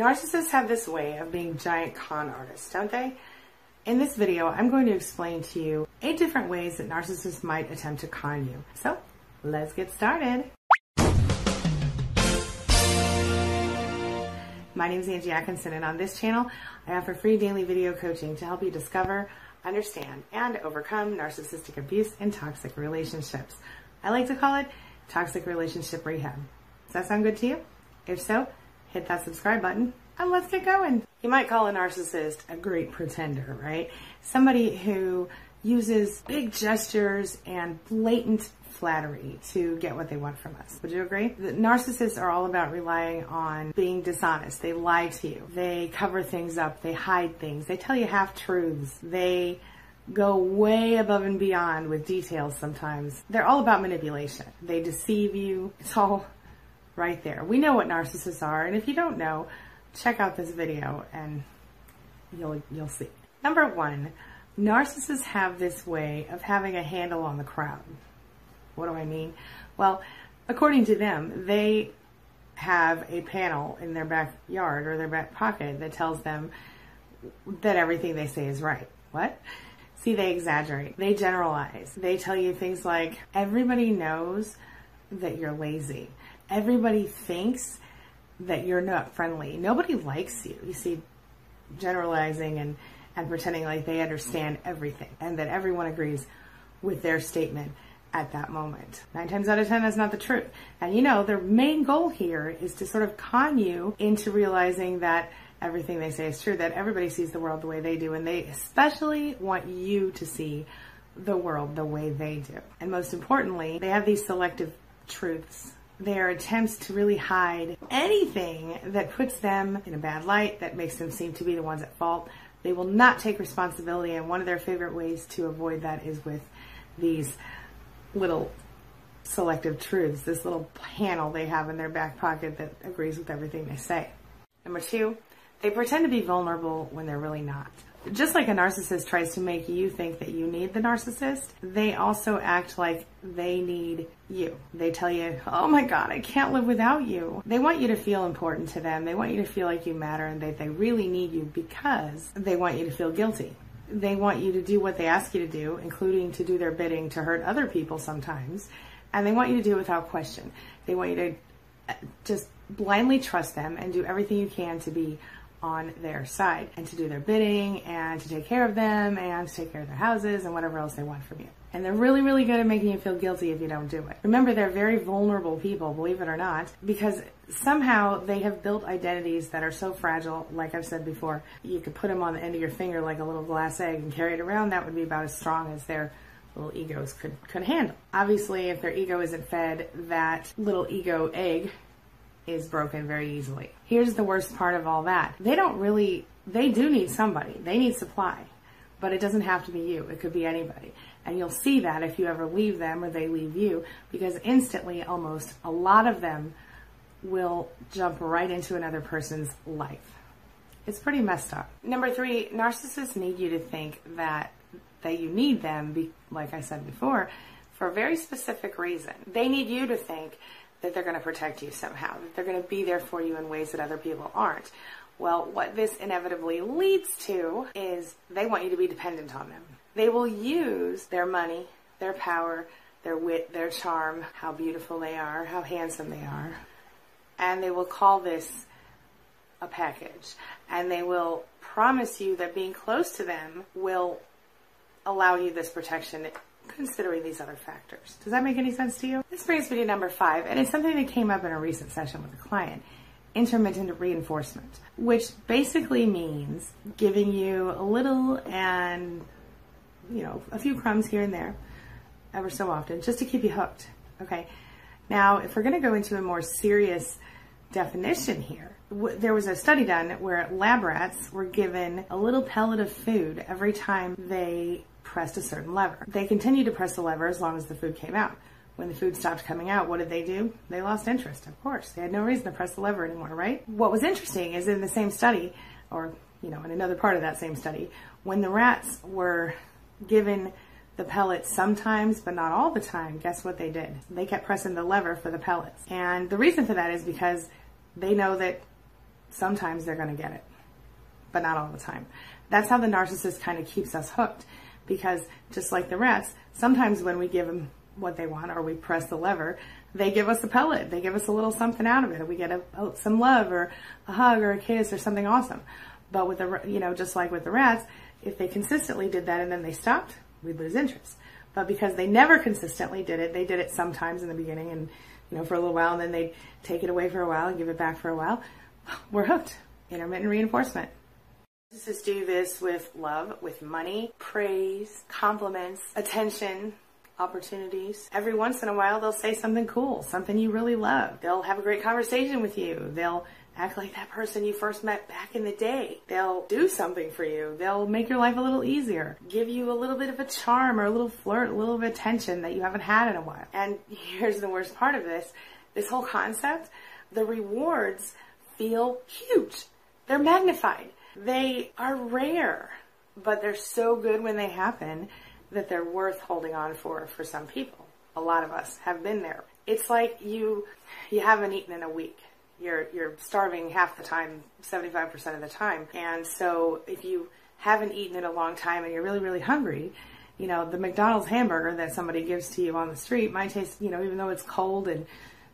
Narcissists have this way of being giant con artists, don't they? In this video, I'm going to explain to you eight different ways that narcissists might attempt to con you. So, let's get started. My name is Angie Atkinson, and on this channel, I offer free daily video coaching to help you discover, understand, and overcome narcissistic abuse and toxic relationships. I like to call it toxic relationship rehab. Does that sound good to you? If so, hit that subscribe button and let's get going. You might call a narcissist a great pretender, right? Somebody who uses big gestures and blatant flattery to get what they want from us. Would you agree? The narcissists are all about relying on being dishonest. They lie to you. They cover things up. They hide things. They tell you half truths. They go way above and beyond with details sometimes. They're all about manipulation. They deceive you. It's all right there. We know what narcissists are, and if you don't know, check out this video and you'll you'll see. Number 1, narcissists have this way of having a handle on the crowd. What do I mean? Well, according to them, they have a panel in their backyard or their back pocket that tells them that everything they say is right. What? See, they exaggerate. They generalize. They tell you things like, everybody knows that you're lazy. Everybody thinks that you're not friendly. Nobody likes you. You see, generalizing and, and pretending like they understand everything and that everyone agrees with their statement at that moment. Nine times out of ten, that's not the truth. And you know, their main goal here is to sort of con you into realizing that everything they say is true, that everybody sees the world the way they do, and they especially want you to see the world the way they do. And most importantly, they have these selective truths. They are attempts to really hide anything that puts them in a bad light, that makes them seem to be the ones at fault. They will not take responsibility, and one of their favorite ways to avoid that is with these little selective truths, this little panel they have in their back pocket that agrees with everything they say. Number two, they pretend to be vulnerable when they're really not. Just like a narcissist tries to make you think that you need the narcissist, they also act like they need you. They tell you, oh my God, I can't live without you. They want you to feel important to them. They want you to feel like you matter and that they really need you because they want you to feel guilty. They want you to do what they ask you to do, including to do their bidding to hurt other people sometimes. And they want you to do it without question. They want you to uh, just blindly trust them and do everything you can to be on their side and to do their bidding and to take care of them and to take care of their houses and whatever else they want from you. And they're really, really good at making you feel guilty if you don't do it. Remember, they're very vulnerable people, believe it or not, because somehow they have built identities that are so fragile. Like I've said before, you could put them on the end of your finger like a little glass egg and carry it around. That would be about as strong as their little egos could, could handle. Obviously, if their ego isn't fed, that little ego egg is broken very easily. Here's the worst part of all that. They don't really, they do need somebody. They need supply. But it doesn't have to be you. It could be anybody. And you'll see that if you ever leave them or they leave you, because instantly, almost, a lot of them will jump right into another person's life. It's pretty messed up. Number three, narcissists need you to think that that you need them, be, like I said before, for a very specific reason. They need you to think that they're going to protect you somehow, that they're going to be there for you in ways that other people aren't. Well, what this inevitably leads to is they want you to be dependent on them. They will use their money, their power, their wit, their charm, how beautiful they are, how handsome they are, and they will call this a package. And they will promise you that being close to them will allow you this protection considering these other factors. Does that make any sense to you? This brings me to number five, and it's something that came up in a recent session with a client intermittent reinforcement, which basically means giving you a little and, you know, a few crumbs here and there ever so often just to keep you hooked. Okay. Now, if we're going to go into a more serious definition here, there was a study done where lab rats were given a little pellet of food every time they pressed a certain lever. They continued to press the lever as long as the food came out. When the food stopped coming out, what did they do? They lost interest, of course. They had no reason to press the lever anymore, right? What was interesting is in the same study, or, you know, in another part of that same study, when the rats were given the pellets sometimes, but not all the time, guess what they did? They kept pressing the lever for the pellets. And the reason for that is because they know that sometimes they're going to get it, but not all the time. That's how the narcissist kind of keeps us hooked because just like the rats, sometimes when we give them what they want or we press the lever, they give us a pellet. They give us a little something out of it. We get a, some love or a hug or a kiss or something awesome. But with the, you know, just like with the rats, if they consistently did that and then they stopped, we'd lose interest. But because they never consistently did it, they did it sometimes in the beginning and, you know, for a little while and then they'd take it away for a while and give it back for a while. We're hooked. Intermittent reinforcement. Narcissists do this with love, with money, praise, compliments, attention, opportunities. Every once in a while, they'll say something cool, something you really love. They'll have a great conversation with you. They'll act like that person you first met back in the day. They'll do something for you. They'll make your life a little easier, give you a little bit of a charm or a little flirt, a little bit of attention that you haven't had in a while. And here's the worst part of this this whole concept the rewards feel huge, they're magnified, they are rare, but they're so good when they happen that they're worth holding on for for some people. A lot of us have been there. It's like you you haven't eaten in a week. You're you're starving half the time, 75% of the time. And so if you haven't eaten in a long time and you're really really hungry, you know, the McDonald's hamburger that somebody gives to you on the street might taste, you know, even though it's cold and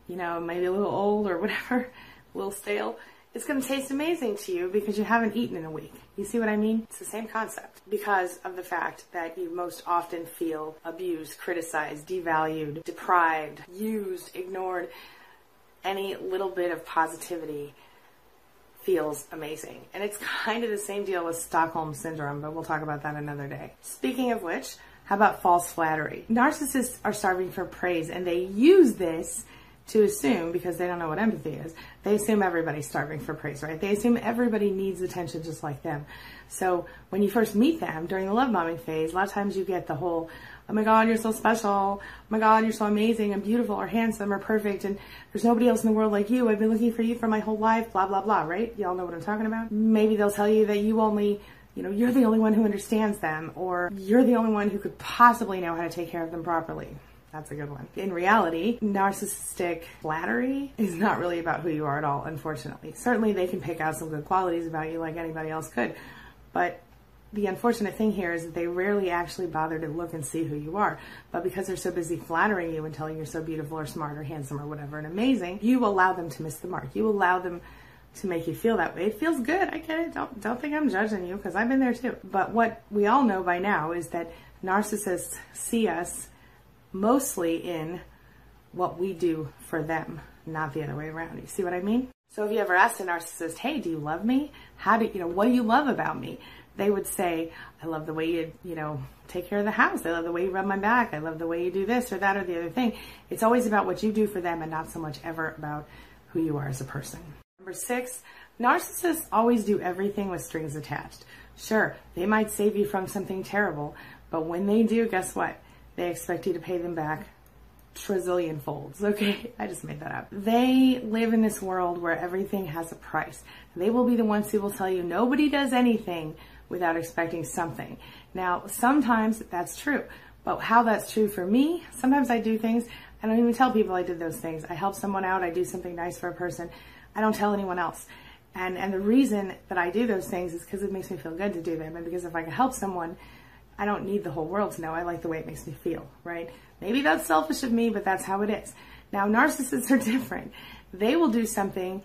you know, maybe a little old or whatever, a little stale, it's going to taste amazing to you because you haven't eaten in a week. You see what I mean? It's the same concept because of the fact that you most often feel abused, criticized, devalued, deprived, used, ignored. Any little bit of positivity feels amazing. And it's kind of the same deal with Stockholm Syndrome, but we'll talk about that another day. Speaking of which, how about false flattery? Narcissists are starving for praise and they use this to assume, because they don't know what empathy is, they assume everybody's starving for praise, right? They assume everybody needs attention just like them. So when you first meet them during the love bombing phase, a lot of times you get the whole, oh my God, you're so special. Oh my God, you're so amazing and beautiful or handsome or perfect. And there's nobody else in the world like you. I've been looking for you for my whole life, blah, blah, blah, right? Y'all know what I'm talking about? Maybe they'll tell you that you only you know, you're the only one who understands them, or you're the only one who could possibly know how to take care of them properly. That's a good one. In reality, narcissistic flattery is not really about who you are at all, unfortunately. Certainly, they can pick out some good qualities about you like anybody else could. But the unfortunate thing here is that they rarely actually bother to look and see who you are. But because they're so busy flattering you and telling you're so beautiful or smart or handsome or whatever and amazing, you allow them to miss the mark. You allow them to make you feel that way. It feels good. I get it. Don't don't think I'm judging you because I've been there too. But what we all know by now is that narcissists see us mostly in what we do for them, not the other way around. You see what I mean? So if you ever asked a narcissist, hey, do you love me? How do you know, what do you love about me? They would say, I love the way you, you know, take care of the house. I love the way you rub my back. I love the way you do this or that or the other thing. It's always about what you do for them and not so much ever about who you are as a person. Number six, narcissists always do everything with strings attached. Sure, they might save you from something terrible, but when they do, guess what? They expect you to pay them back trillion folds. Okay, I just made that up. They live in this world where everything has a price. They will be the ones who will tell you nobody does anything without expecting something. Now, sometimes that's true, but how that's true for me, sometimes I do things, I don't even tell people I did those things. I help someone out, I do something nice for a person, I don't tell anyone else. And, and the reason that I do those things is because it makes me feel good to do them. And because if I can help someone, I don't need the whole world to know. I like the way it makes me feel, right? Maybe that's selfish of me, but that's how it is. Now, narcissists are different. They will do something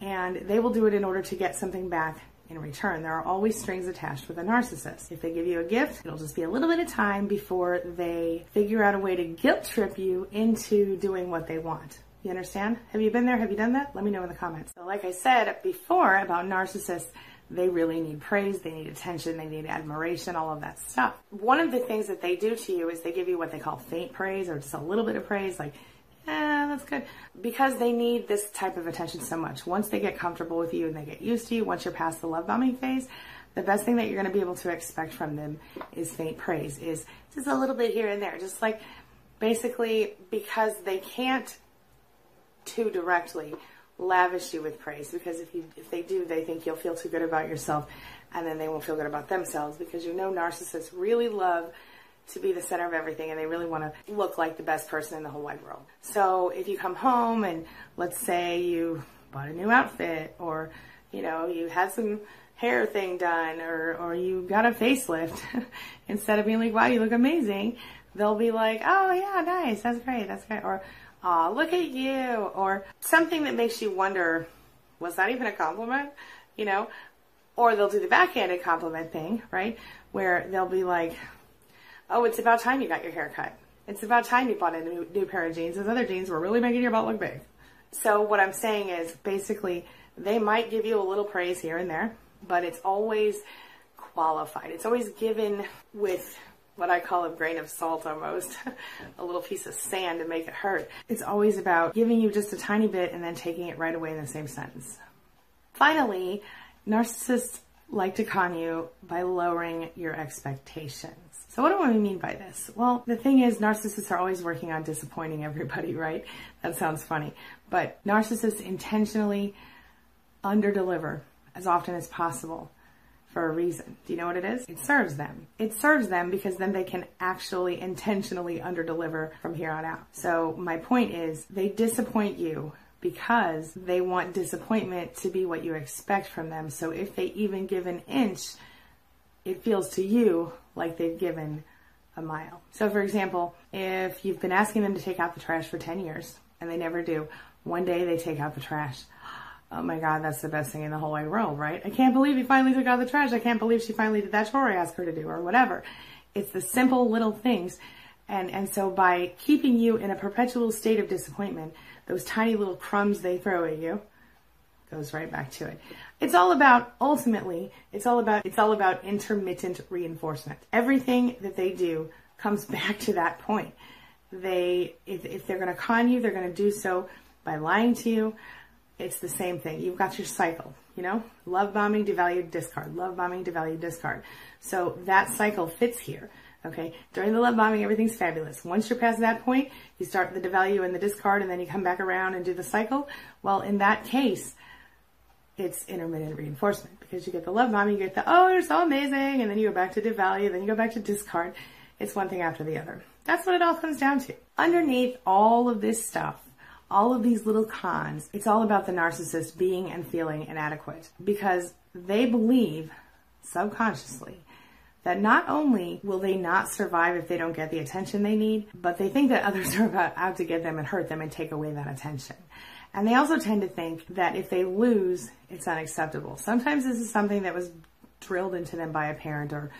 and they will do it in order to get something back in return. There are always strings attached with a narcissist. If they give you a gift, it'll just be a little bit of time before they figure out a way to guilt trip you into doing what they want. You understand? Have you been there? Have you done that? Let me know in the comments. So like I said before about narcissists, they really need praise, they need attention, they need admiration, all of that stuff. One of the things that they do to you is they give you what they call faint praise or just a little bit of praise, like, yeah, that's good. Because they need this type of attention so much. Once they get comfortable with you and they get used to you, once you're past the love bombing phase, the best thing that you're going to be able to expect from them is faint praise, is just a little bit here and there. Just like basically because they can't too directly lavish you with praise because if you if they do, they think you'll feel too good about yourself, and then they won't feel good about themselves because you know narcissists really love to be the center of everything and they really want to look like the best person in the whole wide world. So if you come home and let's say you bought a new outfit or you know, you had some hair thing done or, or you got a facelift, instead of being like, wow, you look amazing, they'll be like, oh yeah, nice, that's great, that's great. Or, oh, look at you. Or something that makes you wonder, was that even a compliment? You know? Or they'll do the backhanded compliment thing, right? Where they'll be like, oh, it's about time you got your hair cut. It's about time you bought a new, new pair of jeans. Those other jeans were really making your butt look big. So what I'm saying is basically they might give you a little praise here and there, but it's always qualified. It's always given with what I call a grain of salt almost, a little piece of sand to make it hurt. It's always about giving you just a tiny bit and then taking it right away in the same sentence. Finally, narcissists like to con you by lowering your expectations. So what do I mean by this? Well, the thing is narcissists are always working on disappointing everybody, right? That sounds funny. But narcissists intentionally underdeliver as often as possible for a reason. Do you know what it is? It serves them. It serves them because then they can actually intentionally underdeliver from here on out. So my point is they disappoint you because they want disappointment to be what you expect from them. So if they even give an inch, it feels to you like they've given a mile. So for example, if you've been asking them to take out the trash for 10 years and they never do, one day they take out the trash oh my God, that's the best thing in the whole wide world, right? I can't believe he finally took out the trash. I can't believe she finally did that chore I asked her to do or whatever. It's the simple little things. And, and so by keeping you in a perpetual state of disappointment, those tiny little crumbs they throw at you goes right back to it. It's all about, ultimately, it's all about, it's all about intermittent reinforcement. Everything that they do comes back to that point. They, if, if they're going to con you, they're going to do so by lying to you, it's the same thing. You've got your cycle, you know, love bombing, devalue, discard, love bombing, devalue, discard. So that cycle fits here. Okay. During the love bombing, everything's fabulous. Once you're past that point, you start the devalue and the discard and then you come back around and do the cycle. Well, in that case, it's intermittent reinforcement because you get the love bombing, you get the, oh, you're so amazing. And then you go back to devalue, then you go back to discard. It's one thing after the other. That's what it all comes down to. Underneath all of this stuff all of these little cons, it's all about the narcissist being and feeling inadequate because they believe subconsciously that not only will they not survive if they don't get the attention they need, but they think that others are about out to get them and hurt them and take away that attention. And they also tend to think that if they lose, it's unacceptable. Sometimes this is something that was drilled into them by a parent or,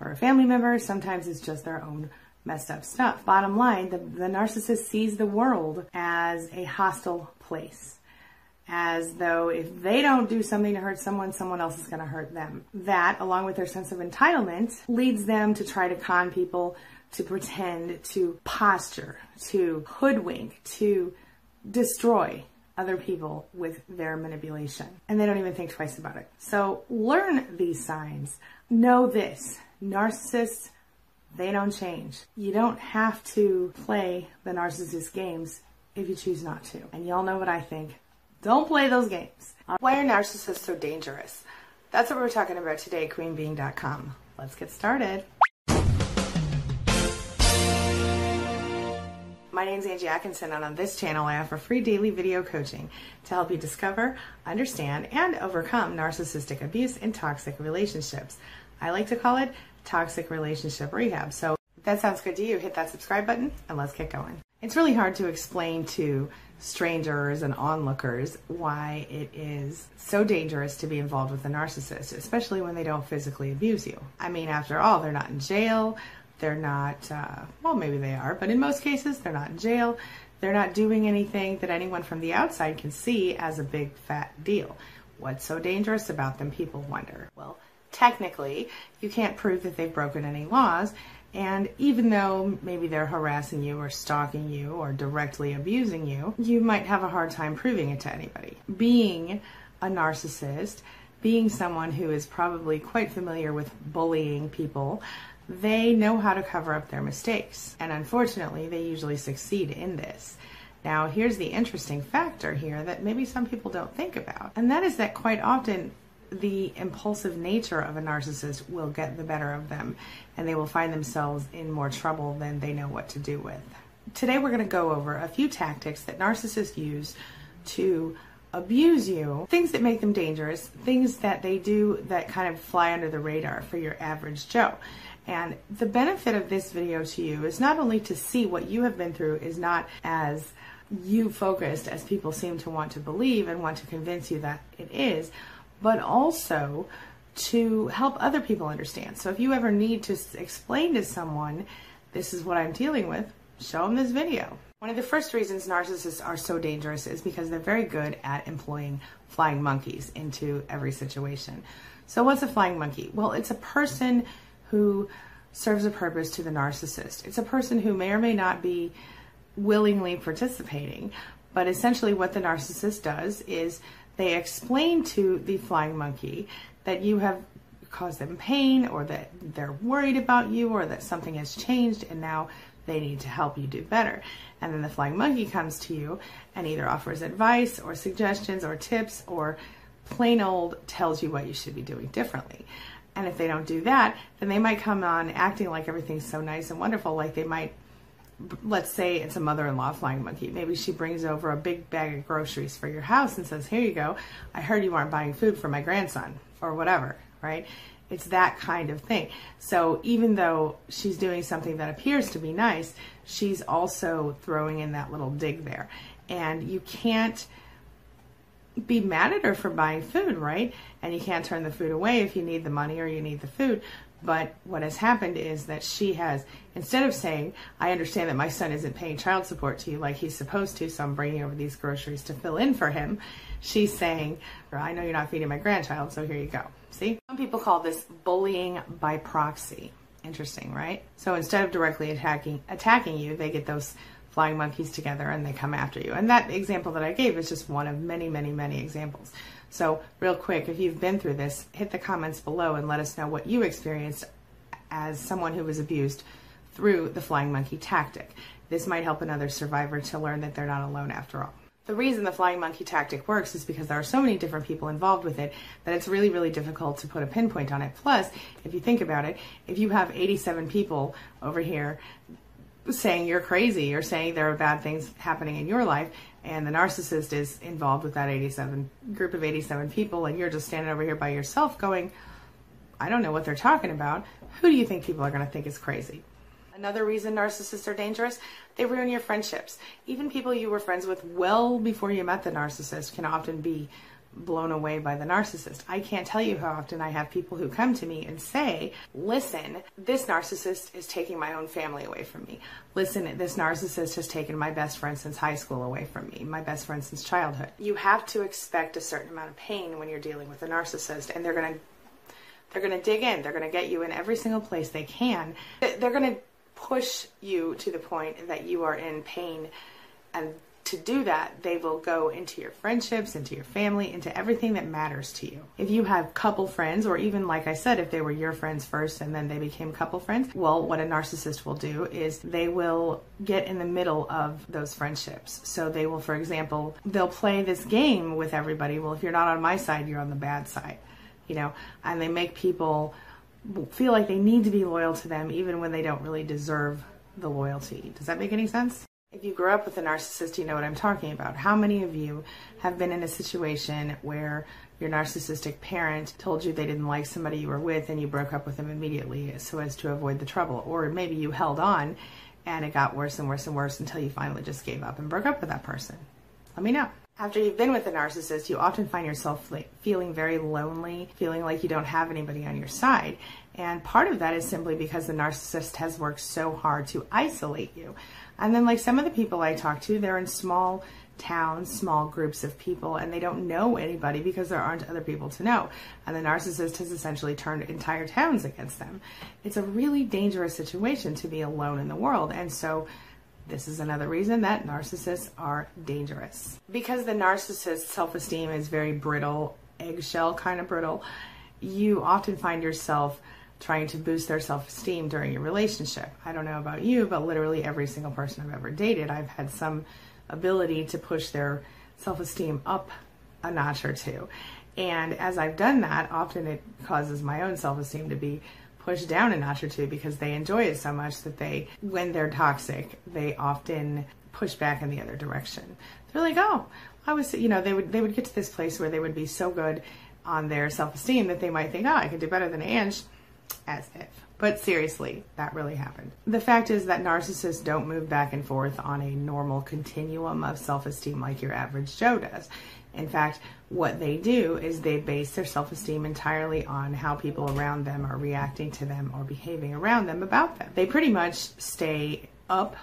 or a family member. Sometimes it's just their own messed up stuff. Bottom line, the, the narcissist sees the world as a hostile place. As though if they don't do something to hurt someone, someone else is going to hurt them. That, along with their sense of entitlement, leads them to try to con people, to pretend, to posture, to hoodwink, to destroy other people with their manipulation. And they don't even think twice about it. So learn these signs. Know this. Narcissists they don't change. You don't have to play the narcissist games if you choose not to. And y'all know what I think. Don't play those games. Why are narcissists so dangerous? That's what we're talking about today, queenbeeing.com. Let's get started. My name is Angie Atkinson, and on this channel, I offer free daily video coaching to help you discover, understand, and overcome narcissistic abuse in toxic relationships. I like to call it toxic relationship rehab. So if that sounds good to you, hit that subscribe button and let's get going. It's really hard to explain to strangers and onlookers why it is so dangerous to be involved with a narcissist, especially when they don't physically abuse you. I mean, after all, they're not in jail. They're not, uh, well, maybe they are, but in most cases, they're not in jail. They're not doing anything that anyone from the outside can see as a big fat deal. What's so dangerous about them, people wonder. Well, technically, you can't prove that they've broken any laws. And even though maybe they're harassing you or stalking you or directly abusing you, you might have a hard time proving it to anybody. Being a narcissist, being someone who is probably quite familiar with bullying people, they know how to cover up their mistakes. And unfortunately, they usually succeed in this. Now, here's the interesting factor here that maybe some people don't think about, and that is that quite often the impulsive nature of a narcissist will get the better of them and they will find themselves in more trouble than they know what to do with. Today, we're going to go over a few tactics that narcissists use to abuse you, things that make them dangerous, things that they do that kind of fly under the radar for your average Joe. And the benefit of this video to you is not only to see what you have been through is not as you focused as people seem to want to believe and want to convince you that it is, but also to help other people understand. So if you ever need to explain to someone, this is what I'm dealing with, show them this video. One of the first reasons narcissists are so dangerous is because they're very good at employing flying monkeys into every situation. So what's a flying monkey? Well, it's a person who serves a purpose to the narcissist. It's a person who may or may not be willingly participating, but essentially what the narcissist does is they explain to the flying monkey that you have caused them pain or that they're worried about you or that something has changed and now they need to help you do better. And then the flying monkey comes to you and either offers advice or suggestions or tips or plain old tells you what you should be doing differently. And if they don't do that, then they might come on acting like everything's so nice and wonderful, like they might let's say it's a mother-in-law flying monkey. Maybe she brings over a big bag of groceries for your house and says, "Here you go. I heard you aren't buying food for my grandson or whatever." Right? It's that kind of thing. So even though she's doing something that appears to be nice, she's also throwing in that little dig there. And you can't be mad at her for buying food, right? And you can't turn the food away if you need the money or you need the food. But what has happened is that she has, instead of saying, I understand that my son isn't paying child support to you like he's supposed to, so I'm bringing over these groceries to fill in for him, she's saying, I know you're not feeding my grandchild, so here you go. See? Some people call this bullying by proxy. Interesting, right? So instead of directly attacking attacking you, they get those flying monkeys together and they come after you. And that example that I gave is just one of many, many, many examples. So, real quick, if you've been through this, hit the comments below and let us know what you experienced as someone who was abused through the flying monkey tactic. This might help another survivor to learn that they're not alone after all. The reason the flying monkey tactic works is because there are so many different people involved with it that it's really, really difficult to put a pinpoint on it. Plus, if you think about it, if you have 87 people over here saying you're crazy or saying there are bad things happening in your life, and the narcissist is involved with that 87 group of 87 people and you're just standing over here by yourself going i don't know what they're talking about. Who do you think people are going to think is crazy? Another reason narcissists are dangerous they ruin your friendships. Even people you were friends with well before you met the narcissist can often be blown away by the narcissist. I can't tell you how often I have people who come to me and say, listen, this narcissist is taking my own family away from me. Listen, this narcissist has taken my best friend since high school away from me, my best friend since childhood. You have to expect a certain amount of pain when you're dealing with a narcissist and they're going to they're going to dig in. They're going to get you in every single place they can. They're going to push you to the point that you are in pain and to do that, they will go into your friendships, into your family, into everything that matters to you. If you have couple friends, or even like I said, if they were your friends first and then they became couple friends, well, what a narcissist will do is they will get in the middle of those friendships. So they will, for example, they'll play this game with everybody. Well, if you're not on my side, you're on the bad side, you know, and they make people feel like they need to be loyal to them even when they don't really deserve the loyalty. Does that make any sense? If you grew up with a narcissist, you know what I'm talking about. How many of you have been in a situation where your narcissistic parent told you they didn't like somebody you were with and you broke up with them immediately so as to avoid the trouble? Or maybe you held on and it got worse and worse and worse until you finally just gave up and broke up with that person. Let me know. After you've been with a narcissist, you often find yourself feeling very lonely, feeling like you don't have anybody on your side. And part of that is simply because the narcissist has worked so hard to isolate you. And then, like some of the people I talk to, they're in small towns, small groups of people, and they don't know anybody because there aren't other people to know. And the narcissist has essentially turned entire towns against them. It's a really dangerous situation to be alone in the world. And so, this is another reason that narcissists are dangerous. Because the narcissist's self esteem is very brittle, eggshell kind of brittle, you often find yourself trying to boost their self esteem during your relationship. I don't know about you, but literally every single person I've ever dated, I've had some ability to push their self esteem up a notch or two. And as I've done that, often it causes my own self esteem to be pushed down a notch or two because they enjoy it so much that they, when they're toxic, they often push back in the other direction. They're like, oh, I was, you know, they would they would get to this place where they would be so good on their self esteem that they might think, oh, I can do better than Ange, as if. But seriously, that really happened. The fact is that narcissists don't move back and forth on a normal continuum of self esteem like your average Joe does. In fact, what they do is they base their self esteem entirely on how people around them are reacting to them or behaving around them about them. They pretty much stay up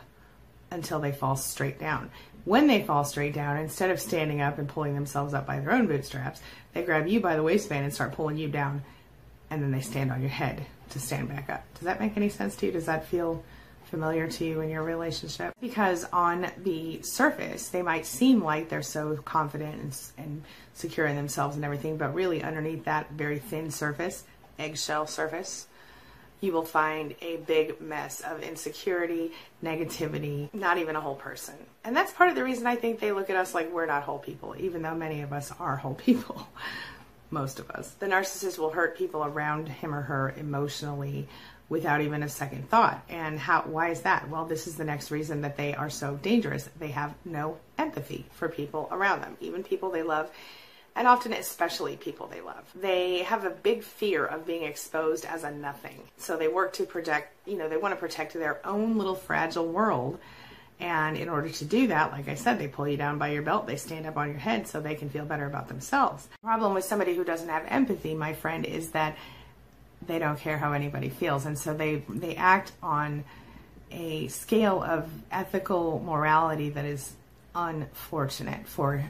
until they fall straight down. When they fall straight down, instead of standing up and pulling themselves up by their own bootstraps, they grab you by the waistband and start pulling you down, and then they stand on your head to stand back up. Does that make any sense to you? Does that feel familiar to you in your relationship? Because on the surface, they might seem like they're so confident and, and secure in themselves and everything, but really underneath that very thin surface, eggshell surface, you will find a big mess of insecurity, negativity, not even a whole person. And that's part of the reason I think they look at us like we're not whole people, even though many of us are whole people. Most of us. The narcissist will hurt people around him or her emotionally without even a second thought. And how why is that? Well, this is the next reason that they are so dangerous. They have no empathy for people around them, even people they love and often especially people they love. They have a big fear of being exposed as a nothing. So they work to protect, you know, they want to protect their own little fragile world. And in order to do that, like I said, they pull you down by your belt, they stand up on your head so they can feel better about themselves. The problem with somebody who doesn't have empathy, my friend, is that they don't care how anybody feels. And so they they act on a scale of ethical morality that is unfortunate for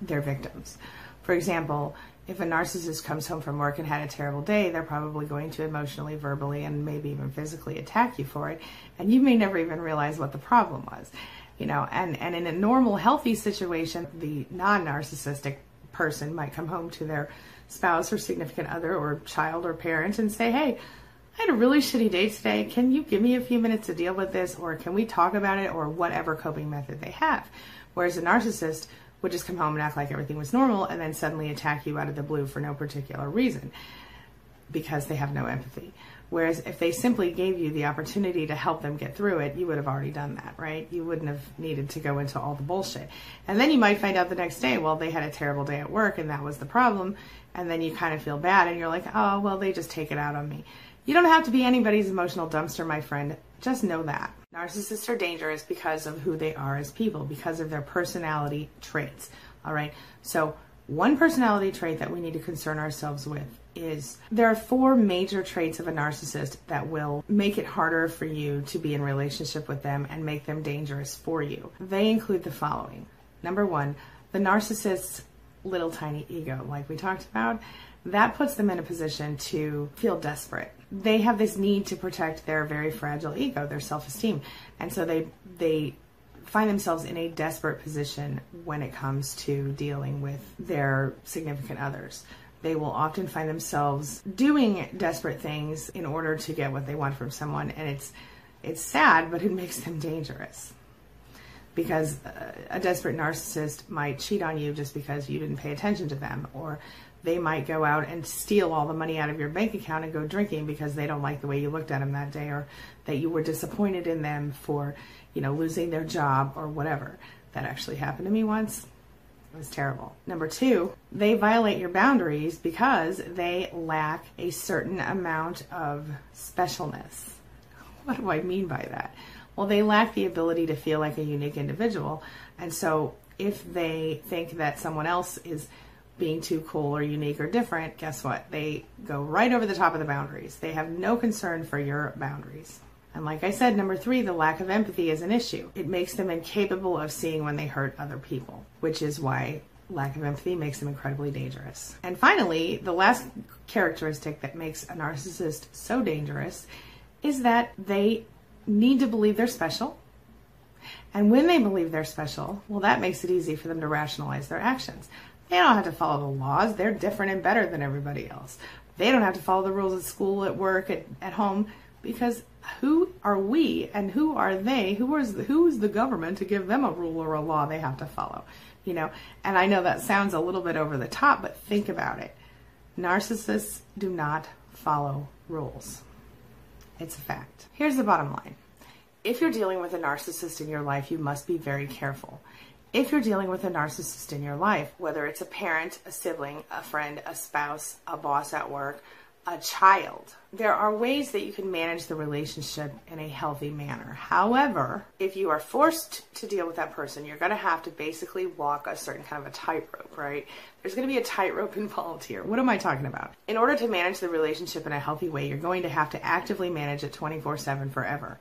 their victims. For example, if a narcissist comes home from work and had a terrible day, they're probably going to emotionally, verbally, and maybe even physically attack you for it. And you may never even realize what the problem was. You know, and, and in a normal, healthy situation, the non narcissistic person might come home to their spouse or significant other or child or parent and say, Hey, I had a really shitty day today. Can you give me a few minutes to deal with this? Or can we talk about it? Or whatever coping method they have. Whereas a narcissist would just come home and act like everything was normal and then suddenly attack you out of the blue for no particular reason because they have no empathy. Whereas if they simply gave you the opportunity to help them get through it, you would have already done that, right? You wouldn't have needed to go into all the bullshit. And then you might find out the next day, well, they had a terrible day at work and that was the problem. And then you kind of feel bad and you're like, oh, well, they just take it out on me. You don't have to be anybody's emotional dumpster, my friend. Just know that. Narcissists are dangerous because of who they are as people, because of their personality traits. All right. So, one personality trait that we need to concern ourselves with is there are four major traits of a narcissist that will make it harder for you to be in relationship with them and make them dangerous for you. They include the following. Number 1, the narcissist's little tiny ego, like we talked about, that puts them in a position to feel desperate they have this need to protect their very fragile ego, their self-esteem, and so they they find themselves in a desperate position when it comes to dealing with their significant others. They will often find themselves doing desperate things in order to get what they want from someone, and it's it's sad, but it makes them dangerous. Because a desperate narcissist might cheat on you just because you didn't pay attention to them, or they might go out and steal all the money out of your bank account and go drinking because they don't like the way you looked at them that day or that you were disappointed in them for, you know, losing their job or whatever. That actually happened to me once. It was terrible. Number two, they violate your boundaries because they lack a certain amount of specialness. What do I mean by that? Well, they lack the ability to feel like a unique individual. And so if they think that someone else is being too cool or unique or different, guess what? They go right over the top of the boundaries. They have no concern for your boundaries. And like I said, number three, the lack of empathy is an issue. It makes them incapable of seeing when they hurt other people, which is why lack of empathy makes them incredibly dangerous. And finally, the last characteristic that makes a narcissist so dangerous is that they need to believe they're special. And when they believe they're special, well, that makes it easy for them to rationalize their actions. They don't have to follow the laws. They're different and better than everybody else. They don't have to follow the rules at school, at work, at, at home, because who are we and who are they? Who is who is the government to give them a rule or a law they have to follow? You know, and I know that sounds a little bit over the top, but think about it. Narcissists do not follow rules. It's a fact. Here's the bottom line. If you're dealing with a narcissist in your life, you must be very careful if you're dealing with a narcissist in your life, whether it's a parent, a sibling, a friend, a spouse, a boss at work, a child. There are ways that you can manage the relationship in a healthy manner. However, if you are forced to deal with that person, you're going to have to basically walk a certain kind of a tightrope, right? There's going to be a tightrope involved here. What am I talking about? In order to manage the relationship in a healthy way, you're going to have to actively manage it 24 7 forever.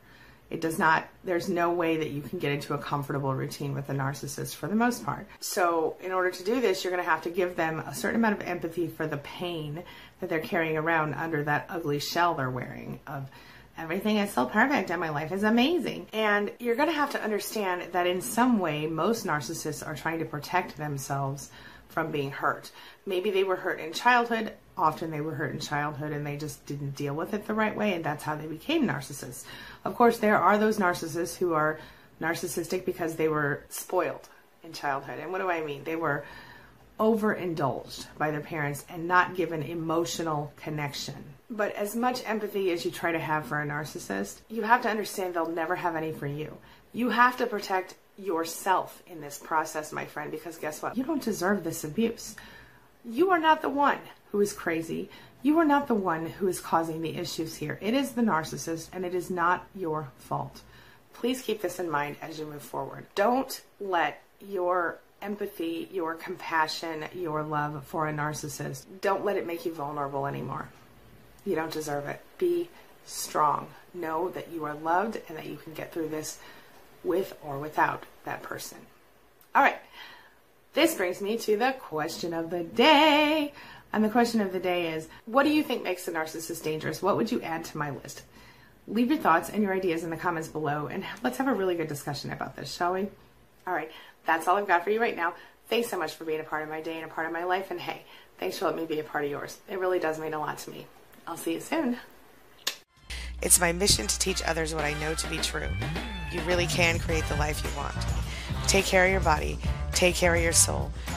It does not, there's no way that you can get into a comfortable routine with a narcissist for the most part. So, in order to do this, you're going to have to give them a certain amount of empathy for the pain that they're carrying around under that ugly shell they're wearing of everything is so perfect and my life is amazing. And you're going to have to understand that in some way, most narcissists are trying to protect themselves from being hurt. Maybe they were hurt in childhood. Often they were hurt in childhood and they just didn't deal with it the right way, and that's how they became narcissists. Of course, there are those narcissists who are narcissistic because they were spoiled in childhood. And what do I mean? They were overindulged by their parents and not given emotional connection. But as much empathy as you try to have for a narcissist, you have to understand they'll never have any for you. You have to protect yourself in this process, my friend, because guess what? You don't deserve this abuse. You are not the one who is crazy. You are not the one who is causing the issues here. It is the narcissist, and it is not your fault. Please keep this in mind as you move forward. Don't let your empathy, your compassion, your love for a narcissist, don't let it make you vulnerable anymore. You don't deserve it. Be strong. Know that you are loved and that you can get through this with or without that person. All right. This brings me to the question of the day. And the question of the day is what do you think makes a narcissist dangerous? What would you add to my list? Leave your thoughts and your ideas in the comments below and let's have a really good discussion about this, shall we? All right, that's all I've got for you right now. Thanks so much for being a part of my day and a part of my life. And hey, thanks for letting me be a part of yours. It really does mean a lot to me. I'll see you soon. It's my mission to teach others what I know to be true. You really can create the life you want. Take care of your body, take care of your soul,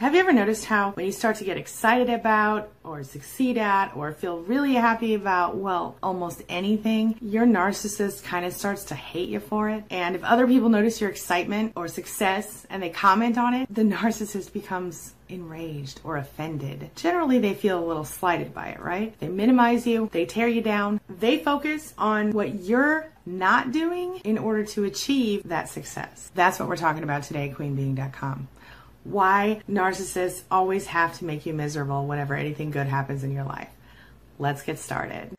Have you ever noticed how when you start to get excited about or succeed at or feel really happy about, well, almost anything, your narcissist kind of starts to hate you for it? And if other people notice your excitement or success and they comment on it, the narcissist becomes enraged or offended. Generally, they feel a little slighted by it, right? They minimize you, they tear you down, they focus on what you're not doing in order to achieve that success. That's what we're talking about today at queenbeeing.com why narcissists always have to make you miserable whenever anything good happens in your life. Let's get started.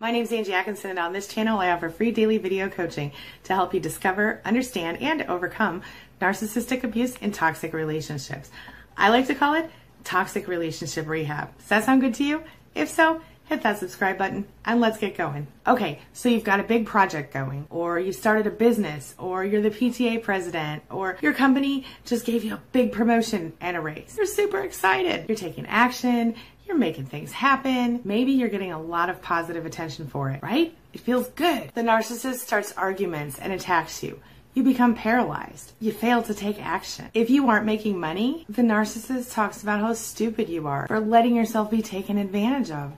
My name is Angie Atkinson, and on this channel, I offer free daily video coaching to help you discover, understand, and overcome narcissistic abuse in toxic relationships. I like to call it toxic relationship rehab. Does that sound good to you? If so, hit that subscribe button and let's get going. Okay, so you've got a big project going, or you started a business, or you're the PTA president, or your company just gave you a big promotion and a raise. You're super excited. You're taking action. You're making things happen. Maybe you're getting a lot of positive attention for it, right? It feels good. The narcissist starts arguments and attacks you. You become paralyzed. You fail to take action. If you aren't making money, the narcissist talks about how stupid you are for letting yourself be taken advantage of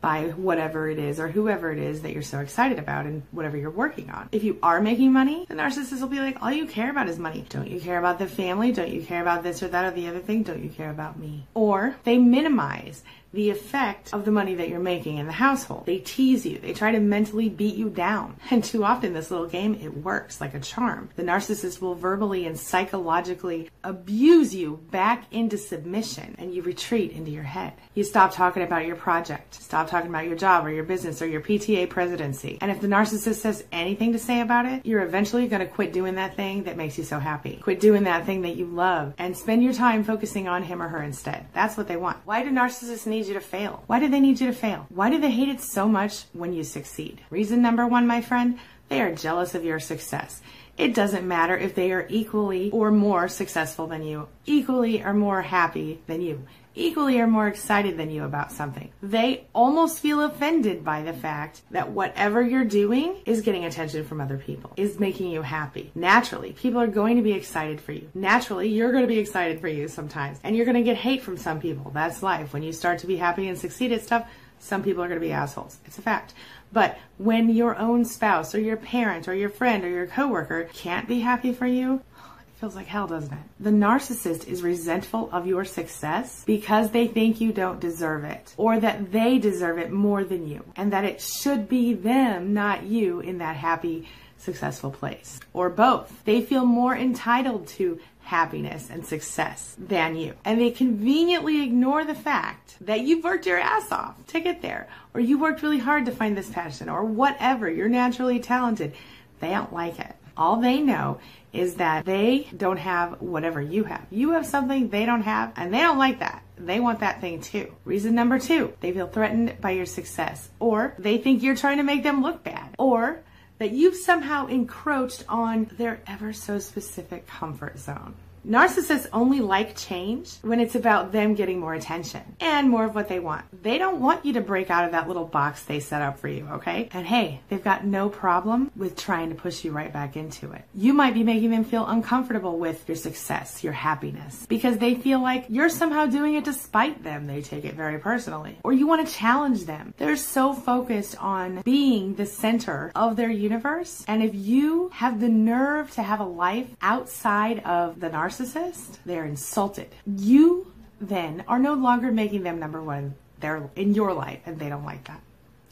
by whatever it is or whoever it is that you're so excited about and whatever you're working on. If you are making money, the narcissist will be like, all you care about is money. Don't you care about the family? Don't you care about this or that or the other thing? Don't you care about me? Or they minimize the effect of the money that you're making in the household. They tease you. They try to mentally beat you down. And too often this little game, it works like a charm. The narcissist will verbally and psychologically abuse you back into submission and you retreat into your head. You stop talking about your project. Stop talking about your job or your business or your PTA presidency. And if the narcissist says anything to say about it, you're eventually going to quit doing that thing that makes you so happy. Quit doing that thing that you love and spend your time focusing on him or her instead. That's what they want. Why do narcissists need need you to fail? Why do they need you to fail? Why do they hate it so much when you succeed? Reason number one, my friend, they are jealous of your success. It doesn't matter if they are equally or more successful than you, equally or more happy than you, equally or more excited than you about something. They almost feel offended by the fact that whatever you're doing is getting attention from other people, is making you happy. Naturally, people are going to be excited for you. Naturally, you're going to be excited for you sometimes. And you're going to get hate from some people. That's life. When you start to be happy and succeed at stuff, some people are going to be assholes. It's a fact. But when your own spouse or your parent or your friend or your coworker can't be happy for you, Feels like hell, doesn't it? The narcissist is resentful of your success because they think you don't deserve it or that they deserve it more than you and that it should be them, not you, in that happy, successful place. Or both. They feel more entitled to happiness and success than you. And they conveniently ignore the fact that you've worked your ass off to get there, or you worked really hard to find this passion, or whatever. You're naturally talented. They don't like it. All they know is that they don't have whatever you have. You have something they don't have, and they don't like that. They want that thing too. Reason number two, they feel threatened by your success, or they think you're trying to make them look bad, or that you've somehow encroached on their ever so specific comfort zone. Narcissists only like change when it's about them getting more attention and more of what they want. They don't want you to break out of that little box they set up for you, okay? And hey, they've got no problem with trying to push you right back into it. You might be making them feel uncomfortable with your success, your happiness, because they feel like you're somehow doing it despite them. They take it very personally. Or you want to challenge them. They're so focused on being the center of their universe. And if you have the nerve to have a life outside of the narcissist, narcissist, they're insulted. You then are no longer making them number one. They're in your life and they don't like that.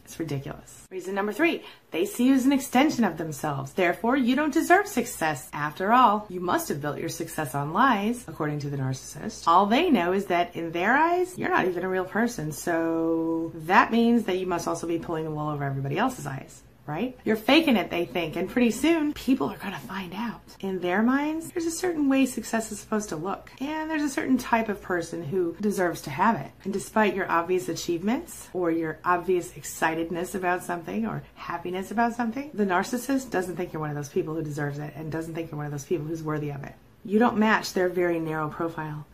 It's ridiculous. Reason number three, they see you as an extension of themselves. Therefore, you don't deserve success. After all, you must have built your success on lies, according to the narcissist. All they know is that in their eyes, you're not even a real person. So that means that you must also be pulling the wool over everybody else's eyes right? You're faking it, they think, and pretty soon people are to find out. In their minds, there's a certain way success is supposed to look, and there's a certain type of person who deserves to have it. And despite your obvious achievements or your obvious excitedness about something or happiness about something, the narcissist doesn't think you're one of those people who deserves it and doesn't think you're one of those people who's worthy of it. You don't match their very narrow profile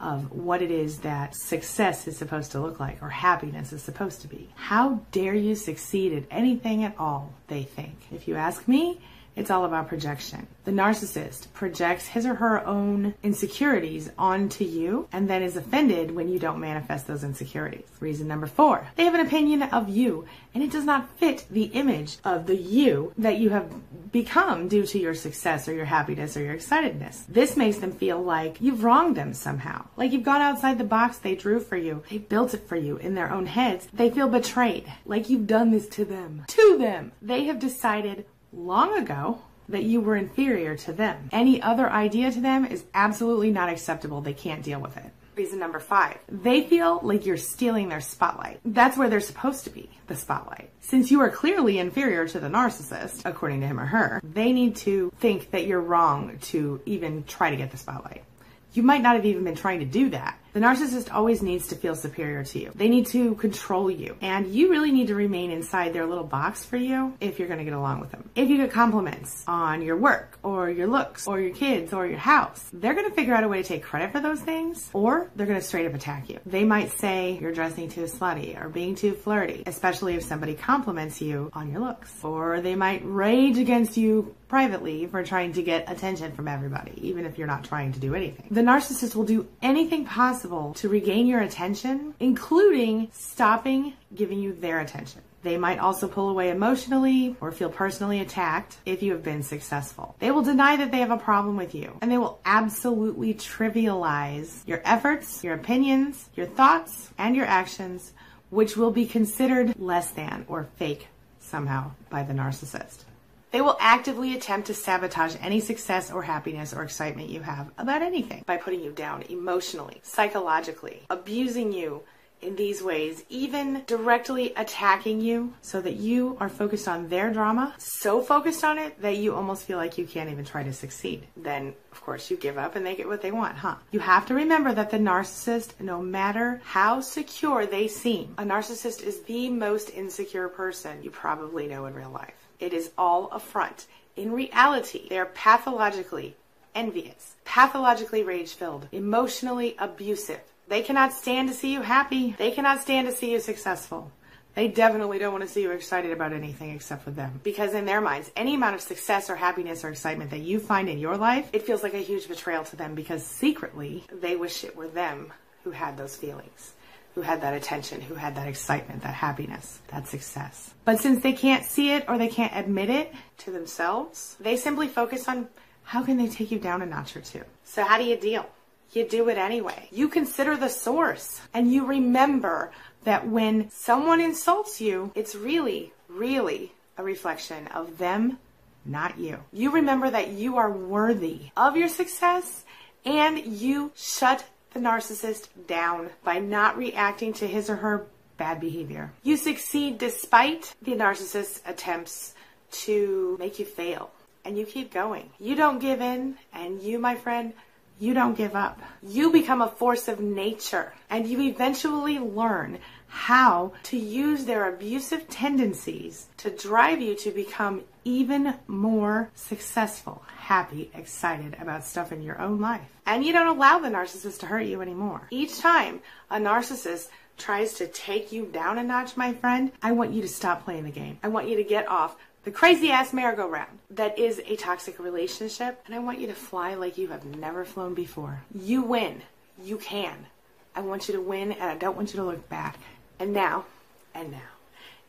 of what it is that success is supposed to look like or happiness is supposed to be. How dare you succeed at anything at all, they think. If you ask me, it's all about projection. The narcissist projects his or her own insecurities onto you and then is offended when you don't manifest those insecurities. Reason number four, they have an opinion of you and it does not fit the image of the you that you have become due to your success or your happiness or your excitedness. This makes them feel like you've wronged them somehow. Like you've gone outside the box they drew for you. They built it for you in their own heads. They feel betrayed. Like you've done this to them. To them. They have decided long ago that you were inferior to them. Any other idea to them is absolutely not acceptable. They can't deal with it. Reason number five, they feel like you're stealing their spotlight. That's where they're supposed to be, the spotlight. Since you are clearly inferior to the narcissist, according to him or her, they need to think that you're wrong to even try to get the spotlight. You might not have even been trying to do that. The narcissist always needs to feel superior to you. They need to control you. And you really need to remain inside their little box for you if you're going to get along with them. If you get compliments on your work or your looks or your kids or your house, they're going to figure out a way to take credit for those things or they're going to straight up attack you. They might say you're dressing too slutty or being too flirty, especially if somebody compliments you on your looks. Or they might rage against you privately for trying to get attention from everybody, even if you're not trying to do anything. The narcissist will do anything possible to regain your attention, including stopping giving you their attention. They might also pull away emotionally or feel personally attacked if you have been successful. They will deny that they have a problem with you and they will absolutely trivialize your efforts, your opinions, your thoughts, and your actions, which will be considered less than or fake somehow by the narcissist. They will actively attempt to sabotage any success or happiness or excitement you have about anything by putting you down emotionally, psychologically, abusing you in these ways, even directly attacking you so that you are focused on their drama, so focused on it that you almost feel like you can't even try to succeed. Then, of course, you give up and they get what they want, huh? You have to remember that the narcissist, no matter how secure they seem, a narcissist is the most insecure person you probably know in real life. It is all a front. in reality, they are pathologically envious, pathologically rage filled, emotionally abusive. They cannot stand to see you happy. They cannot stand to see you successful. They definitely don't want to see you excited about anything except for them. Because in their minds, any amount of success or happiness or excitement that you find in your life, it feels like a huge betrayal to them because secretly they wish it were them who had those feelings who had that attention, who had that excitement, that happiness, that success. But since they can't see it or they can't admit it to themselves, they simply focus on how can they take you down a notch or two. So how do you deal? You do it anyway. You consider the source and you remember that when someone insults you, it's really, really a reflection of them, not you. You remember that you are worthy of your success and you shut the narcissist down by not reacting to his or her bad behavior. You succeed despite the narcissist's attempts to make you fail. And you keep going. You don't give in, and you, my friend, you don't give up. You become a force of nature, and you eventually learn how to use their abusive tendencies to drive you to become even more successful, happy, excited about stuff in your own life. And you don't allow the narcissist to hurt you anymore. Each time a narcissist tries to take you down a notch, my friend, I want you to stop playing the game. I want you to get off the crazy ass merry-go-round that is a toxic relationship, and I want you to fly like you have never flown before. You win. You can. I want you to win, and I don't want you to look back. And now, and now,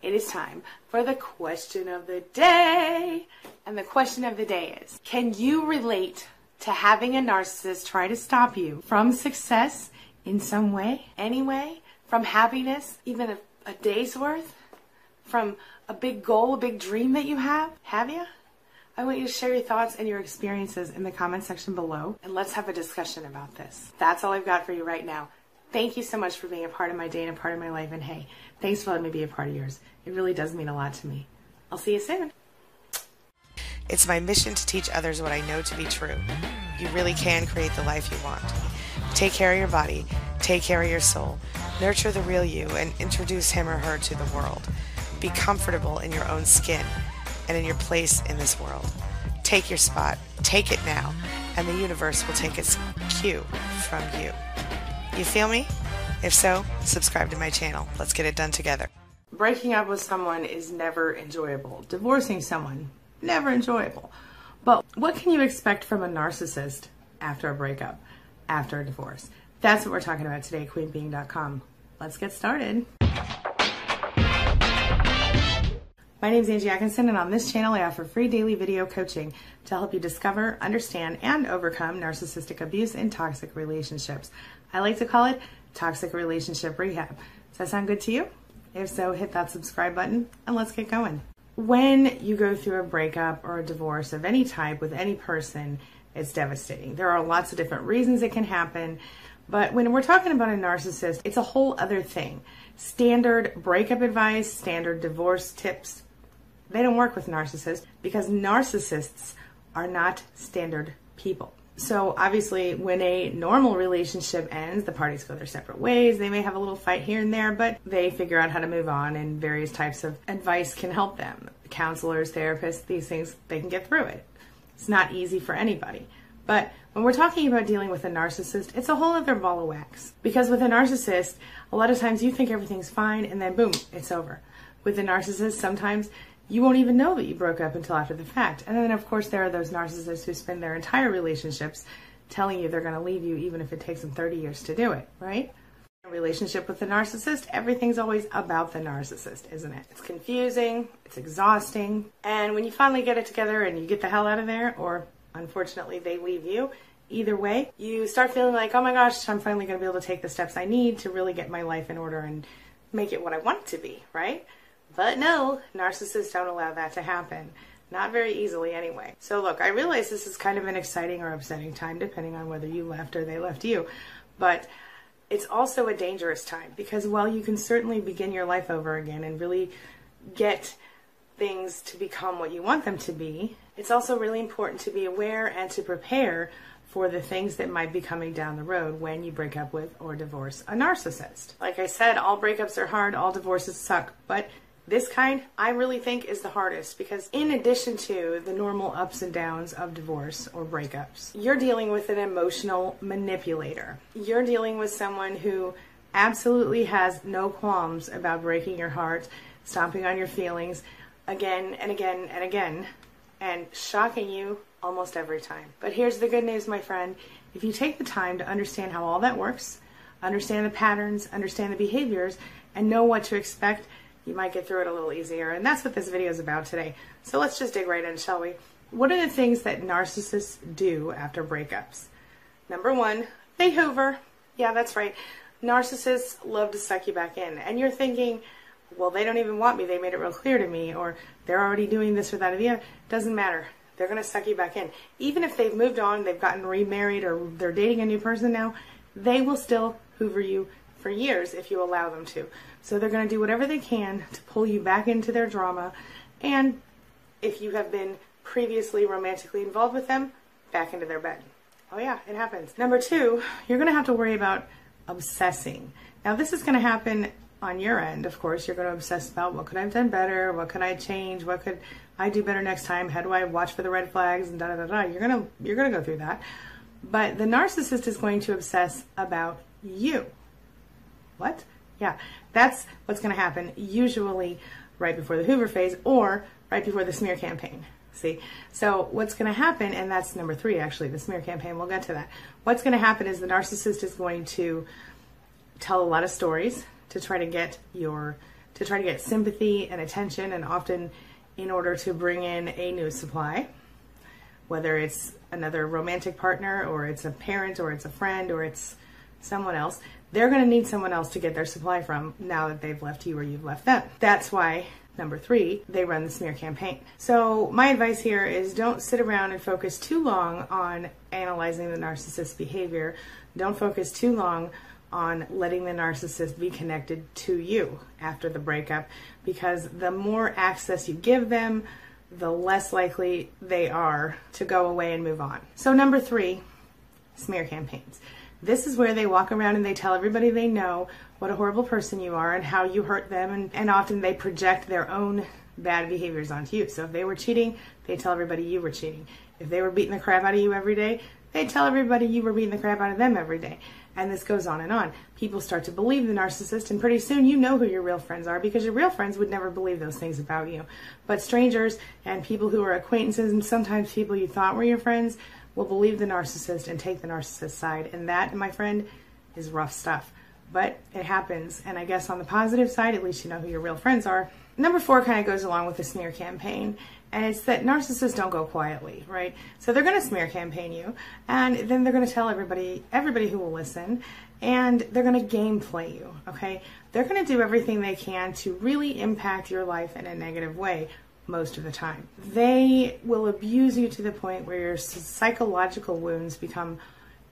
it is time for the question of the day. And the question of the day is Can you relate to having a narcissist try to stop you from success in some way, any way, from happiness, even a, a day's worth, from a big goal, a big dream that you have? Have you? I want you to share your thoughts and your experiences in the comment section below, and let's have a discussion about this. That's all I've got for you right now. Thank you so much for being a part of my day and a part of my life. And hey, thanks for letting me be a part of yours. It really does mean a lot to me. I'll see you soon. It's my mission to teach others what I know to be true. You really can create the life you want. Take care of your body, take care of your soul, nurture the real you, and introduce him or her to the world. Be comfortable in your own skin and in your place in this world. Take your spot, take it now, and the universe will take its cue from you. You feel me? If so, subscribe to my channel. Let's get it done together. Breaking up with someone is never enjoyable. Divorcing someone, never enjoyable. But what can you expect from a narcissist after a breakup, after a divorce? That's what we're talking about today queenbeeing.com. Let's get started. My name is Angie Atkinson, and on this channel, I offer free daily video coaching to help you discover, understand, and overcome narcissistic abuse in toxic relationships. I like to call it toxic relationship rehab. Does that sound good to you? If so, hit that subscribe button and let's get going. When you go through a breakup or a divorce of any type with any person, it's devastating. There are lots of different reasons it can happen, but when we're talking about a narcissist, it's a whole other thing. Standard breakup advice, standard divorce tips, they don't work with narcissists because narcissists are not standard people. So obviously, when a normal relationship ends, the parties go their separate ways. They may have a little fight here and there, but they figure out how to move on, and various types of advice can help them. Counselors, therapists, these things, they can get through it. It's not easy for anybody. But when we're talking about dealing with a narcissist, it's a whole other ball of wax. Because with a narcissist, a lot of times you think everything's fine, and then boom, it's over. With a narcissist, sometimes you won't even know that you broke up until after the fact. And then, of course, there are those narcissists who spend their entire relationships telling you they're going to leave you even if it takes them 30 years to do it, right? A relationship with the narcissist, everything's always about the narcissist, isn't it? It's confusing, it's exhausting, and when you finally get it together and you get the hell out of there, or unfortunately they leave you, either way, you start feeling like, oh my gosh, I'm finally going to be able to take the steps I need to really get my life in order and make it what I want it to be, right? But no, narcissists don't allow that to happen. Not very easily, anyway. So, look, I realize this is kind of an exciting or upsetting time, depending on whether you left or they left you. But it's also a dangerous time because while you can certainly begin your life over again and really get things to become what you want them to be, it's also really important to be aware and to prepare for the things that might be coming down the road when you break up with or divorce a narcissist. Like I said, all breakups are hard, all divorces suck, but This kind, I really think, is the hardest because, in addition to the normal ups and downs of divorce or breakups, you're dealing with an emotional manipulator. You're dealing with someone who absolutely has no qualms about breaking your heart, stomping on your feelings again and again and again, and shocking you almost every time. But here's the good news, my friend. If you take the time to understand how all that works, understand the patterns, understand the behaviors, and know what to expect, you might get through it a little easier. And that's what this video is about today. So let's just dig right in, shall we? What are the things that narcissists do after breakups? Number one, they hoover. Yeah, that's right. Narcissists love to suck you back in. And you're thinking, well, they don't even want me. They made it real clear to me. Or they're already doing this or that or the other. Doesn't matter. They're going to suck you back in. Even if they've moved on, they've gotten remarried, or they're dating a new person now, they will still hoover you for years if you allow them to. So they're going to do whatever they can to pull you back into their drama. And if you have been previously romantically involved with them, back into their bed. Oh, yeah, it happens. Number two, you're going to have to worry about obsessing. Now, this is going to happen on your end, of course. You're going to obsess about what could I have done better? What could I change? What could I do better next time? How do I watch for the red flags? And da da da da. You're going to you're going to go through that. But the narcissist is going to obsess about you. What? Yeah, that's what's going to happen usually right before the Hoover phase or right before the smear campaign. See? So what's going to happen, and that's number three actually, the smear campaign, we'll get to that. What's going to happen is the narcissist is going to tell a lot of stories to try to get your, to try to get sympathy and attention and often in order to bring in a new supply, whether it's another romantic partner or it's a parent or it's a friend or it's someone else they're going to need someone else to get their supply from now that they've left you or you've left them. That's why Number three, they run the smear campaign. So, my advice here is don't sit around and focus too long on analyzing the narcissist's behavior. Don't focus too long on letting the narcissist be connected to you after the breakup because the more access you give them, the less likely they are to go away and move on. So, number three, smear campaigns. This is where they walk around and they tell everybody they know what a horrible person you are and how you hurt them, and, and often they project their own bad behaviors onto you. So if they were cheating, they tell everybody you were cheating. If they were beating the crap out of you every day, they tell everybody you were beating the crap out of them every day. And this goes on and on. People start to believe the narcissist, and pretty soon you know who your real friends are because your real friends would never believe those things about you. But strangers and people who are acquaintances, and sometimes people you thought were your friends, will believe the narcissist and take the narcissist side. And that, my friend, is rough stuff. But it happens. And I guess on the positive side, at least you know who your real friends are. Number four kind of goes along with the smear campaign. And it's that narcissists don't go quietly, right? So they're going to smear campaign you, and then they're going to tell everybody, everybody who will listen, and they're going to game play you, okay? They're going to do everything they can to really impact your life in a negative way most of the time. They will abuse you to the point where your psychological wounds become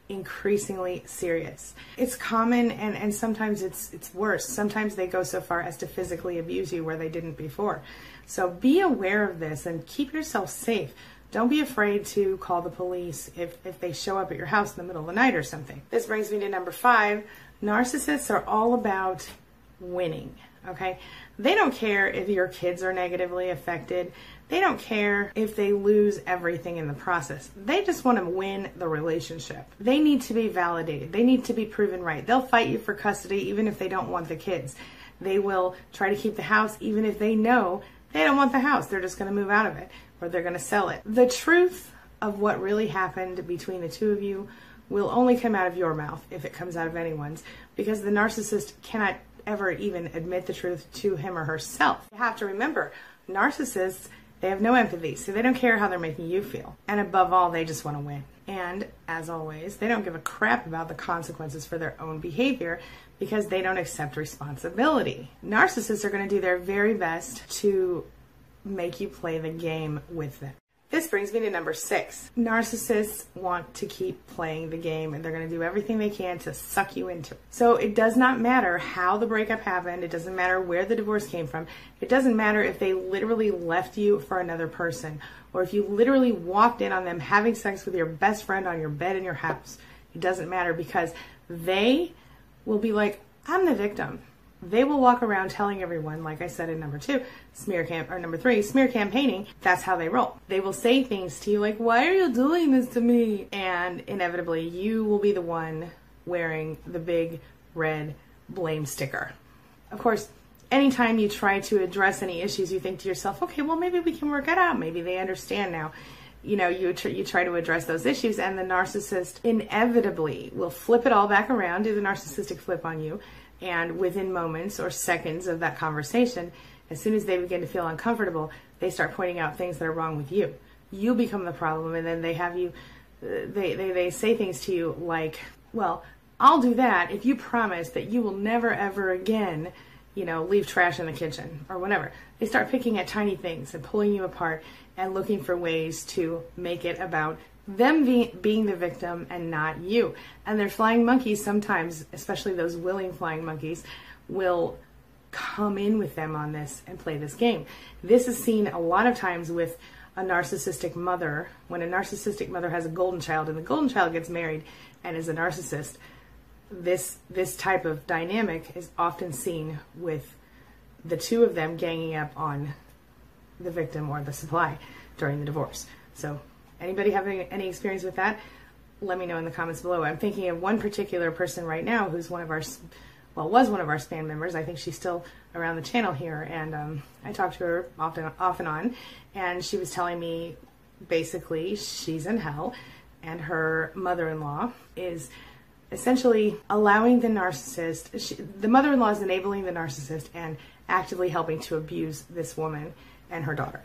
increasingly serious. It's common and, and sometimes it's it's worse. Sometimes they go so far as to physically abuse you where they didn't before. So be aware of this and keep yourself safe. Don't be afraid to call the police if, if they show up at your house in the middle of the night or something. This brings me to number five. Narcissists are all about winning. Okay? They don't care if your kids are negatively affected. They don't care if they lose everything in the process. They just want to win the relationship. They need to be validated. They need to be proven right. They'll fight you for custody even if they don't want the kids. They will try to keep the house even if they know they don't want the house. They're just going to move out of it or they're going to sell it. The truth of what really happened between the two of you will only come out of your mouth if it comes out of anyone's because the narcissist cannot ever even admit the truth to him or herself. You have to remember, narcissists, they have no empathy, so they don't care how they're making you feel. And above all, they just want to win. And as always, they don't give a crap about the consequences for their own behavior because they don't accept responsibility. Narcissists are going to do their very best to make you play the game with them. This brings me to number six. Narcissists want to keep playing the game and they're going to do everything they can to suck you into it. So it does not matter how the breakup happened. It doesn't matter where the divorce came from. It doesn't matter if they literally left you for another person or if you literally walked in on them having sex with your best friend on your bed in your house. It doesn't matter because they will be like, I'm the victim. They will walk around telling everyone, like I said in number two, smear camp or number three, smear campaigning. That's how they roll. They will say things to you like, "Why are you doing this to me?" And inevitably, you will be the one wearing the big red blame sticker. Of course, anytime you try to address any issues, you think to yourself, "Okay, well maybe we can work it out. Maybe they understand now." you know you tr- you try to address those issues and the narcissist inevitably will flip it all back around do the narcissistic flip on you and within moments or seconds of that conversation, as soon as they begin to feel uncomfortable, they start pointing out things that are wrong with you. You become the problem, and then they have you, uh, they, they, they say things to you like, well, I'll do that if you promise that you will never ever again, you know, leave trash in the kitchen or whatever. They start picking at tiny things and pulling you apart and looking for ways to make it about them be, being the victim and not you. And their flying monkeys sometimes, especially those willing flying monkeys, will come in with them on this and play this game. This is seen a lot of times with a narcissistic mother. When a narcissistic mother has a golden child and the golden child gets married and is a narcissist, this this type of dynamic is often seen with the two of them ganging up on the victim or the supply during the divorce. So Anybody having any experience with that? Let me know in the comments below. I'm thinking of one particular person right now who's one of our, well, was one of our SPAN members. I think she's still around the channel here, and um, I talk to her often, off and on, and she was telling me basically she's in hell, and her mother-in-law is essentially allowing the narcissist. She, the mother-in-law is enabling the narcissist and actively helping to abuse this woman and her daughter.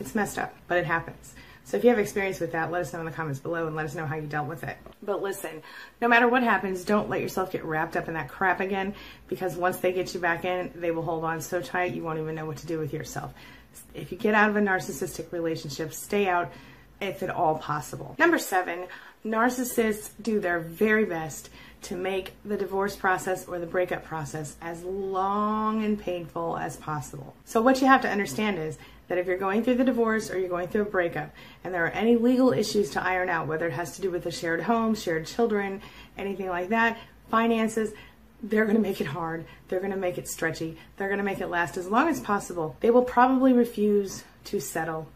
It's messed up, but it happens. So if you have experience with that, let us know in the comments below and let us know how you dealt with it. But listen, no matter what happens, don't let yourself get wrapped up in that crap again because once they get you back in, they will hold on so tight you won't even know what to do with yourself. If you get out of a narcissistic relationship, stay out if at all possible. Number seven, narcissists do their very best to make the divorce process or the breakup process as long and painful as possible. So what you have to understand is that if you're going through the divorce or you're going through a breakup and there are any legal issues to iron out, whether it has to do with a shared home, shared children, anything like that, finances, they're going to make it hard. They're going to make it stretchy. They're going to make it last as long as possible. They will probably refuse to settle.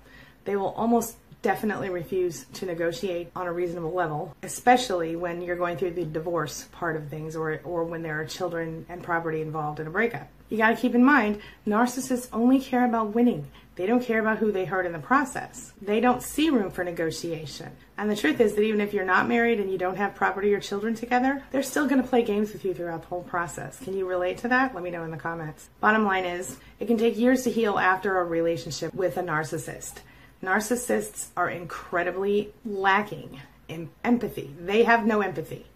They will almost definitely refuse to negotiate on a reasonable level, especially when you're going through the divorce part of things or, or when there are children and property involved in a breakup. You got to keep in mind, narcissists only care about winning. They don't care about who they hurt in the process. They don't see room for negotiation. And the truth is that even if you're not married and you don't have property or children together, they're still going to play games with you throughout the whole process. Can you relate to that? Let me know in the comments. Bottom line is, it can take years to heal after a relationship with a narcissist. Narcissists are incredibly lacking in empathy. They have no empathy.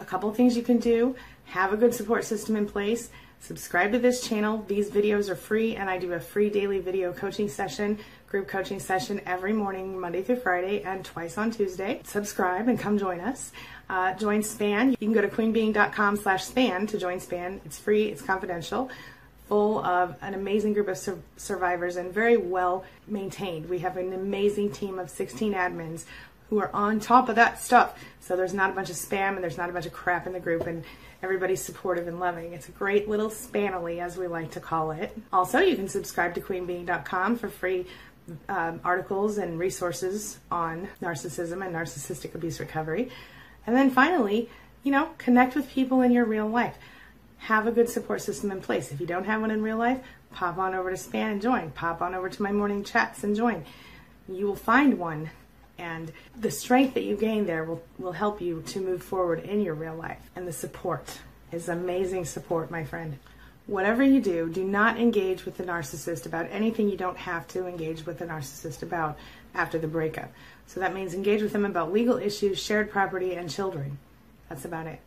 A couple things you can do have a good support system in place. Subscribe to this channel. These videos are free, and I do a free daily video coaching session, group coaching session every morning, Monday through Friday, and twice on Tuesday. Subscribe and come join us. Uh, join SPAN. You can go to queenbeeing.com slash SPAN to join SPAN. It's free, it's confidential full of an amazing group of sur- survivors and very well maintained. We have an amazing team of 16 admins who are on top of that stuff. So there's not a bunch of spam and there's not a bunch of crap in the group and everybody's supportive and loving. It's a great little spanily, as we like to call it. Also, you can subscribe to queenbeeing.com for free um, articles and resources on narcissism and narcissistic abuse recovery. And then finally, you know, connect with people in your real life have a good support system in place. If you don't have one in real life, pop on over to SPAN and join. Pop on over to my morning chats and join. You will find one, and the strength that you gain there will, will help you to move forward in your real life. And the support is amazing support, my friend. Whatever you do, do not engage with the narcissist about anything you don't have to engage with the narcissist about after the breakup. So that means engage with them about legal issues, shared property, and children. That's about it.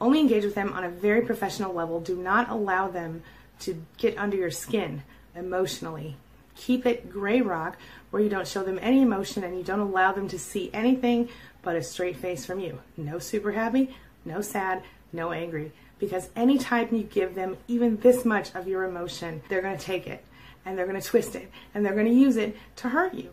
Only engage with them on a very professional level. Do not allow them to get under your skin emotionally. Keep it gray rock where you don't show them any emotion and you don't allow them to see anything but a straight face from you. No super happy, no sad, no angry. Because anytime you give them even this much of your emotion, they're going to take it and they're going to twist it and they're going to use it to hurt you.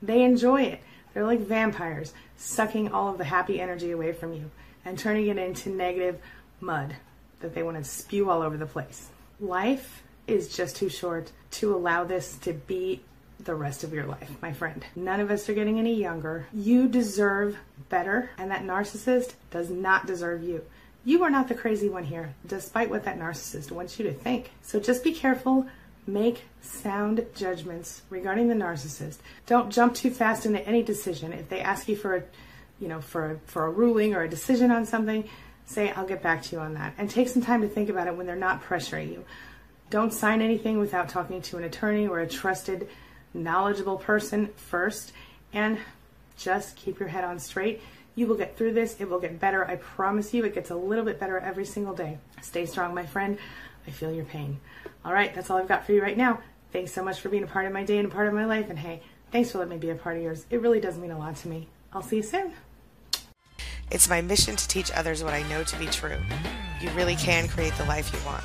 They enjoy it. They're like vampires, sucking all of the happy energy away from you and turning it into negative mud that they want to spew all over the place. Life is just too short to allow this to be the rest of your life, my friend. None of us are getting any younger. You deserve better, and that narcissist does not deserve you. You are not the crazy one here, despite what that narcissist wants you to think. So just be careful. Make sound judgments regarding the narcissist. Don't jump too fast into any decision. If they ask you for a, you know, for a, for a ruling or a decision on something, say, I'll get back to you on that. And take some time to think about it when they're not pressuring you. Don't sign anything without talking to an attorney or a trusted knowledgeable person first and just keep your head on straight. You will get through this. It will get better. I promise you, it gets a little bit better every single day. Stay strong, my friend. I feel your pain. All right, that's all I've got for you right now. Thanks so much for being a part of my day and a part of my life. And hey, thanks for letting me be a part of yours. It really does mean a lot to me. I'll see you soon. It's my mission to teach others what I know to be true. You really can create the life you want.